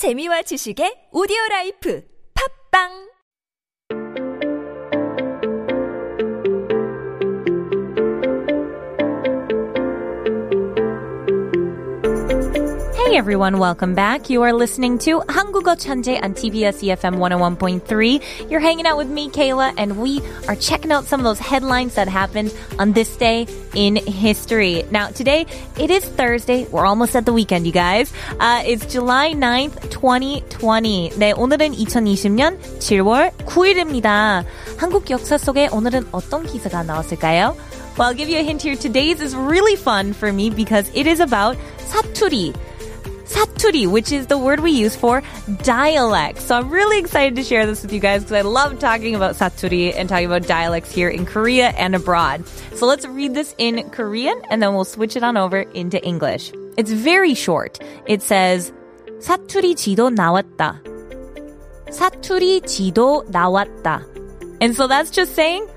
재미와 지식의 오디오 라이프. 팝빵 Hi everyone, welcome back. You are listening to 한국어 천재 on TBS EFM 101.3. You're hanging out with me, Kayla, and we are checking out some of those headlines that happened on this day in history. Now, today, it is Thursday. We're almost at the weekend, you guys. Uh, it's July 9th, 2020. 네, 오늘은 2020년 7월 9일입니다. 한국 역사 속에 오늘은 어떤 기사가 나왔을까요? Well, I'll give you a hint here. Today's is really fun for me because it is about 사투리 사투리, which is the word we use for dialect. So I'm really excited to share this with you guys because I love talking about 사투리 and talking about dialects here in Korea and abroad. So let's read this in Korean and then we'll switch it on over into English. It's very short. It says 사투리 지도 나왔다. 사투리 지도 나왔다. And so that's just saying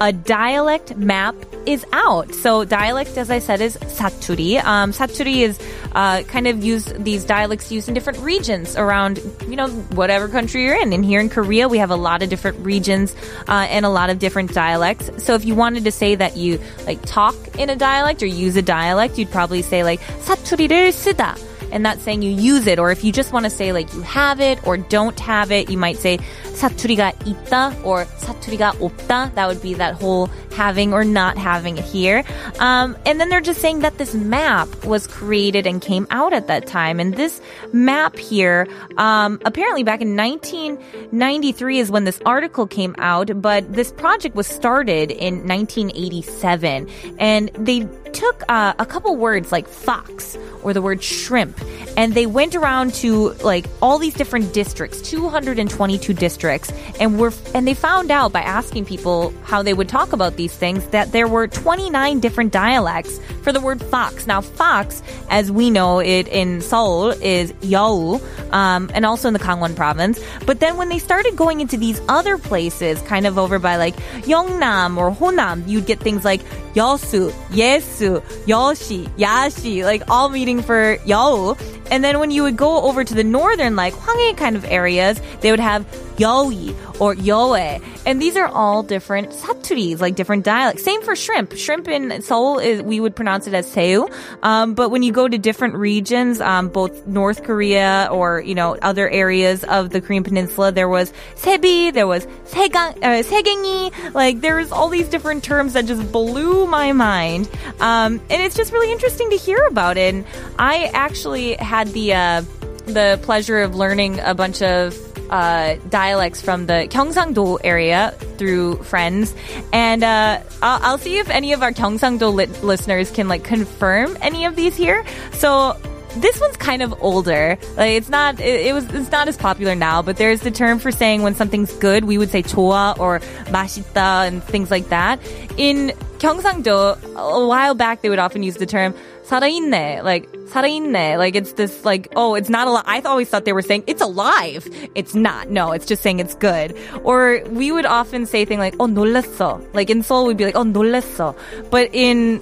a dialect map is out. So dialect, as I said, is saturi. Um, saturi is uh, kind of used these dialects used in different regions around you know whatever country you're in. And here in Korea, we have a lot of different regions uh, and a lot of different dialects. So if you wanted to say that you like talk in a dialect or use a dialect, you'd probably say like 사투리를 쓰다 and that's saying you use it. Or if you just want to say like you have it or don't have it, you might say 사투리가 있다 or 사투리가 없다. That would be that whole having or not having it here. Um, and then they're just saying that this map was created and came out at that time. And this map here, um, apparently back in 1993 is when this article came out, but this project was started in 1987. And they took uh, a couple words like fox or the word shrimp and they went around to like all these different districts 222 districts and were and they found out by asking people how they would talk about these things that there were 29 different dialects for the word fox. Now fox as we know it in seoul is yao um, and also in the gangwon province. But then when they started going into these other places kind of over by like Yongnam or honam you'd get things like yosu yesu yoshi yashi like all meaning for yao and then when you would go over to the northern, like Hwanghae kind of areas, they would have 여이 or yoe. And these are all different saturis, like different dialects. Same for shrimp. Shrimp in Seoul is, we would pronounce it as seo. Um, but when you go to different regions, um, both North Korea or, you know, other areas of the Korean Peninsula, there was sebi, there was segang, uh, like there was all these different terms that just blew my mind. Um, and it's just really interesting to hear about it. And I actually had the, uh, the pleasure of learning a bunch of uh, dialects from the Gyeongsangdo area through friends, and uh, I'll, I'll, see if any of our Gyeongsangdo lit- listeners can like confirm any of these here. So this one's kind of older. Like it's not it, it, was it's not as popular now, but there's the term for saying when something's good, we would say choa or "bashita" and things like that. In Gyeongsangdo, a while back they would often use the term 살아있네, like 살아있네, like it's this like oh it's not alive. I always thought they were saying it's alive. It's not. No, it's just saying it's good. Or we would often say things like oh 놀랐어. Like in Seoul we'd be like oh 놀랐어. But in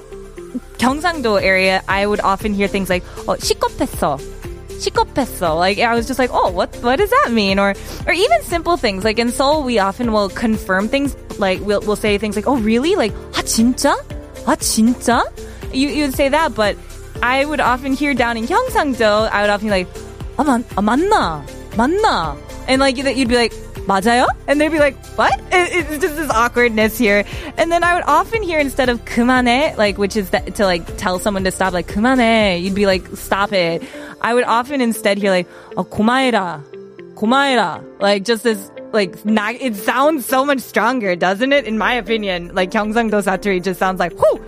Gyeongsangdo area, I would often hear things like oh 시겁했어. 시겁했어. Like I was just like, oh, what what does that mean? Or or even simple things like in Seoul, we often will confirm things. Like we'll we'll say things like, oh, really? Like 아 진짜? 아 진짜? You you would say that, but I would often hear down in Gyeongsangdo, I would often be like, 아, 만, 아 맞나? 맞나? And like you'd be like, 맞아요? And they'd be like, what? It, it's just this awkwardness here. And then I would often hear instead of 그만해, like, which is that, to like tell someone to stop, like, 그만해. You'd be like, stop it. I would often instead hear like, oh, 고마해라. 고마해라. Like, just this, like not, it sounds so much stronger, doesn't it? In my opinion, like Gyeongsang-do Saturi just sounds like whoo,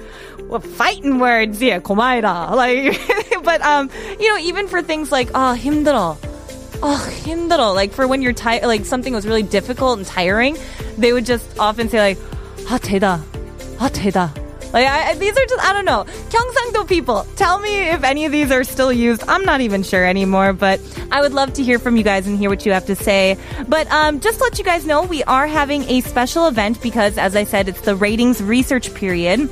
well, fighting words here, 고마이다. Like, but um, you know, even for things like oh 힘들어, oh 힘들어, like for when you're tired, like something was really difficult and tiring, they would just often say like ah 대다, ah 대다. Like I, these are just I don't know. Gyeongsangdo people, tell me if any of these are still used. I'm not even sure anymore, but I would love to hear from you guys and hear what you have to say. But um, just to let you guys know, we are having a special event because, as I said, it's the ratings research period.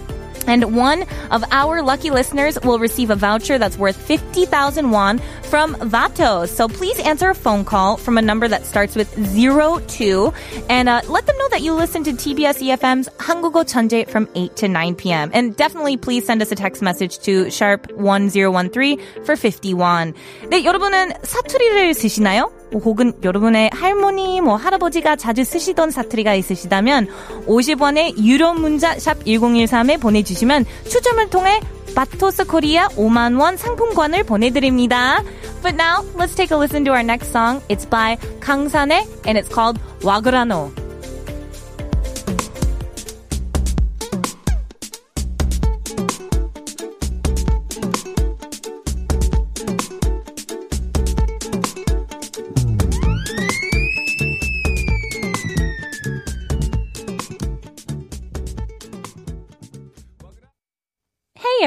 And one of our lucky listeners will receive a voucher that's worth 50,000 won from Vatos. So please answer a phone call from a number that starts with 02 and uh, let them know that you listen to TBS EFM's 한국어 천재 from 8 to 9 p.m. And definitely please send us a text message to sharp 1013 for 51. 네, 여러분은 사투리를 쓰시나요? 혹은 여러분의 할머니, 뭐 할아버지가 자주 쓰시던 사투리가 있으시다면 50원의 유료 문자 샵 1013에 보내주시면 추첨을 통해 바토스 Korea 5만 원 상품권을 보내드립니다. But now let's take a listen to our next song. It's by 강산에 and it's called 와그라노.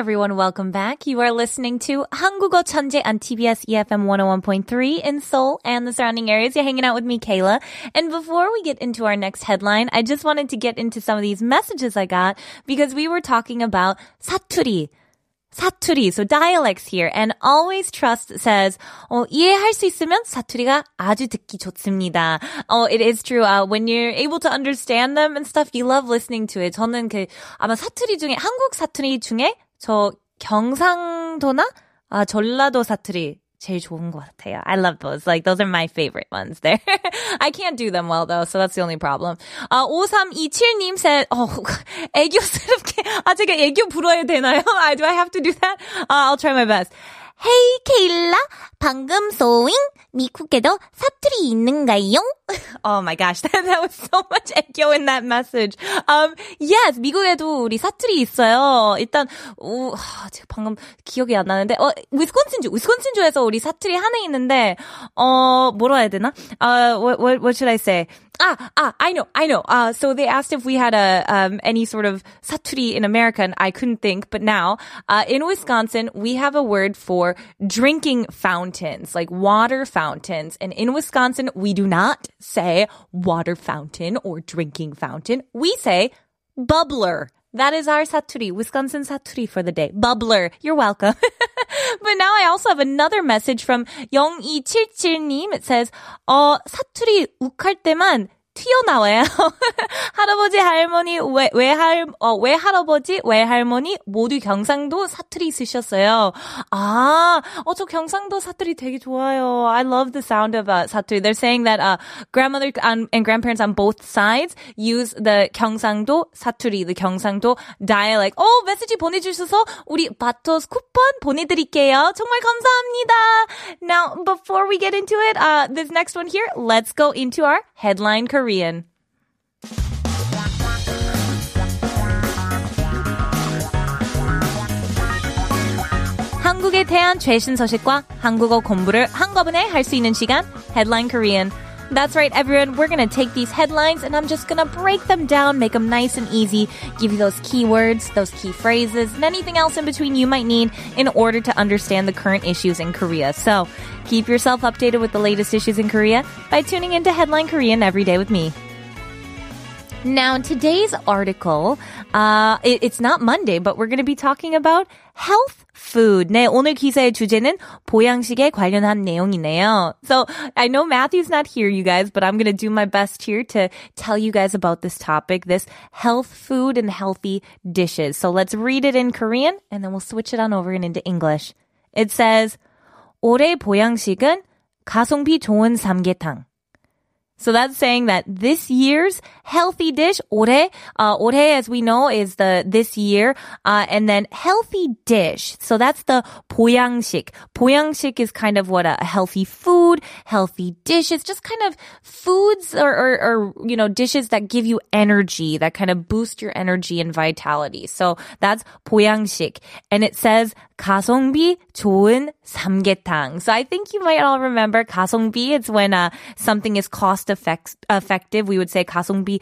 everyone, welcome back. You are listening to 한국어 천재 on TBS EFM 101.3 in Seoul and the surrounding areas. You're hanging out with me, Kayla. And before we get into our next headline, I just wanted to get into some of these messages I got because we were talking about 사투리. 사투리, so dialects here. And Always Trust says, 어, 이해할 수 있으면 사투리가 아주 듣기 좋습니다. Oh, it is true. Uh, when you're able to understand them and stuff, you love listening to it. 저는 그, 아마 사투리 중에, 한국 사투리 중에 저 경상도나, 아, 전라도 사투리 제일 좋은 것 같아요. I love those. Like, those are my favorite ones there. I can't do them well though, so that's the only problem. 아, 5327님 said, 어, 애교스럽게, 아, 제가 애교 불어야 되나요? Do I have to do that? Uh, I'll try my best. 헤이 케일라 방금 소잉 미국에도 사투리 있는가요? Oh my gosh, that, that was so much echo in that message. Um, yes, 미국에도 우리 사투리 있어요. 일단 오, 제가 방금 기억이 안 나는데 어 위스콘신주 위스콘신주에서 우리 사투리 하나 있는데 어 뭐라 해야 되나? Uh, what what what should I say? Ah, ah, I know, I know. Uh, so they asked if we had a um, any sort of saturi in America, and I couldn't think. But now, uh, in Wisconsin, we have a word for drinking fountains, like water fountains. And in Wisconsin, we do not say water fountain or drinking fountain. We say bubbler. That is our saturi, Wisconsin saturi for the day. Bubbler. You're welcome. but now I also have another message from 0277님. It says, 어, 사투리 욱할 때만 튀어나와요. 할아버지, 할머니, 외, 외할, 어, 외할아버지, 외할머니 모두 경상도 사투리 쓰셨어요. 아, 어, 저 경상도 사투리 되게 좋아요. I love the sound of uh, 사투리. They're saying that uh, grandmother and, and grandparents on both sides use the 경상도 사투리, the 경상도 dialect. 어, 메시지 보내주셔서 우리 바토스 쿠폰 보내드릴게요. 정말 감사합니다. Now, before we get into it, uh, this next one here, let's go into our headline Korean. 한국에 대한 최신 소식과 한국어 공부를 한꺼번에 할 수 있는 시간 Headline Korean. That's right, everyone. We're gonna take these headlines and I'm just gonna break them down, make them nice and easy, give you those keywords, those key phrases, and anything else in between you might need in order to understand the current issues in Korea. So keep yourself updated with the latest issues in Korea by tuning into Headline Korean every day with me. Now, today's article, uh, it, it's not Monday, but we're going to be talking about health food. 네, 오늘 기사의 주제는 보양식에 관련한 내용이네요. So, I know Matthew's not here, you guys, but I'm going to do my best here to tell you guys about this topic, this health food and healthy dishes. So, let's read it in Korean and then we'll switch it on over and into English. It says, 올해 보양식은 가성비 좋은 삼계탕. So that's saying that this year's healthy dish, 올해, uh, 올해 as we know is the this year, uh, and then healthy dish. So that's the 보양식. 보양식 is kind of what a, a healthy food, healthy dishes, just kind of foods or, or, or, you know, dishes that give you energy, that kind of boost your energy and vitality. So that's 보양식. And it says 가성비 좋은 삼계탕. So I think you might all remember 가성비. It's when uh, something is cost effect- effective. We would say 가성비 be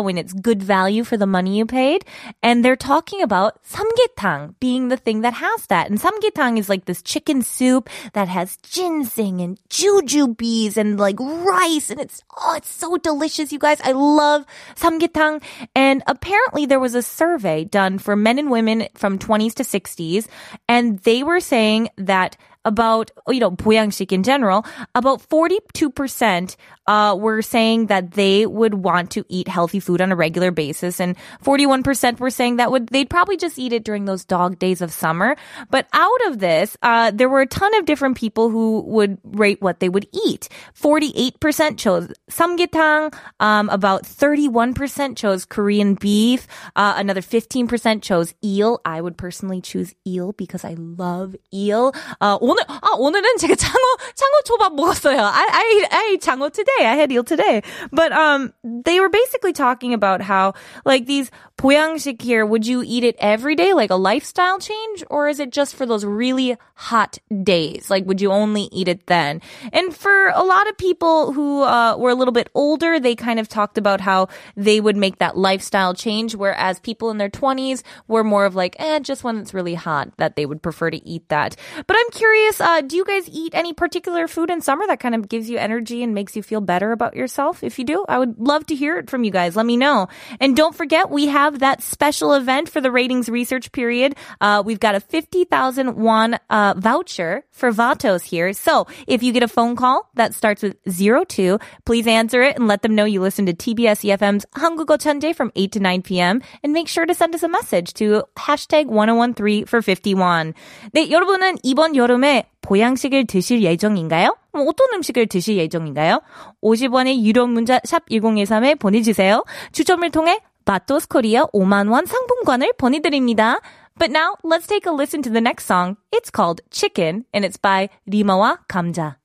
when it's good value for the money you paid. And they're talking about samgyetang being the thing that has that. And samgyetang is like this chicken soup that has ginseng and jujubes and like rice and it's oh it's so delicious you guys. I love samgyetang and apparently there was a survey done for men and women from 20s to 60s and they were saying that about, you know, 보양식 in general, about 42% uh, were saying that they would want to eat healthy food on a regular basis. And 41% were saying that would, they'd probably just eat it during those dog days of summer. But out of this, uh, there were a ton of different people who would rate what they would eat. 48% chose samgyetang, um, about 31% chose Korean beef, uh, another 15% chose eel. I would personally choose eel because I love eel. Uh, 오늘 아 오늘은 제가 장어 장어 초밥 먹었어요. I I I 장어 today. I had eel today. But um they were basically talking about how like these 보양식 here, would you eat it every day like a lifestyle change or is it just for those really hot days? Like would you only eat it then? And for a lot of people who uh, were a little bit older, they kind of talked about how they would make that lifestyle change whereas people in their 20s were more of like, eh, just when it's really hot that they would prefer to eat that. But I'm curious, uh, do you guys eat any particular food in summer that kind of gives you energy and makes you feel better about yourself? If you do, I would love to hear it from you guys. Let me know. And don't forget, we have that special event for the ratings research period. Uh, we've got a 50,000 won uh, voucher for Vatos here. So if you get a phone call that starts with 02, please answer it and let them know you listen to TBS EFM's 한국어 천재 from 8 to 9 p.m. And make sure to send us a message to hashtag 1013 for 51. 네, 여러분은 이번 여름에 보양식을 드실 예정인가요? 뭐 어떤 음식을 드실 예정인가요? 50원의 유료 문자 샵 1013에 보내주세요. 추첨을 통해 바토스 코리아 5만원 상품권을 보내드립니다. But now, let's take a listen to the next song. It's called Chicken, and it's by 리마와 감자.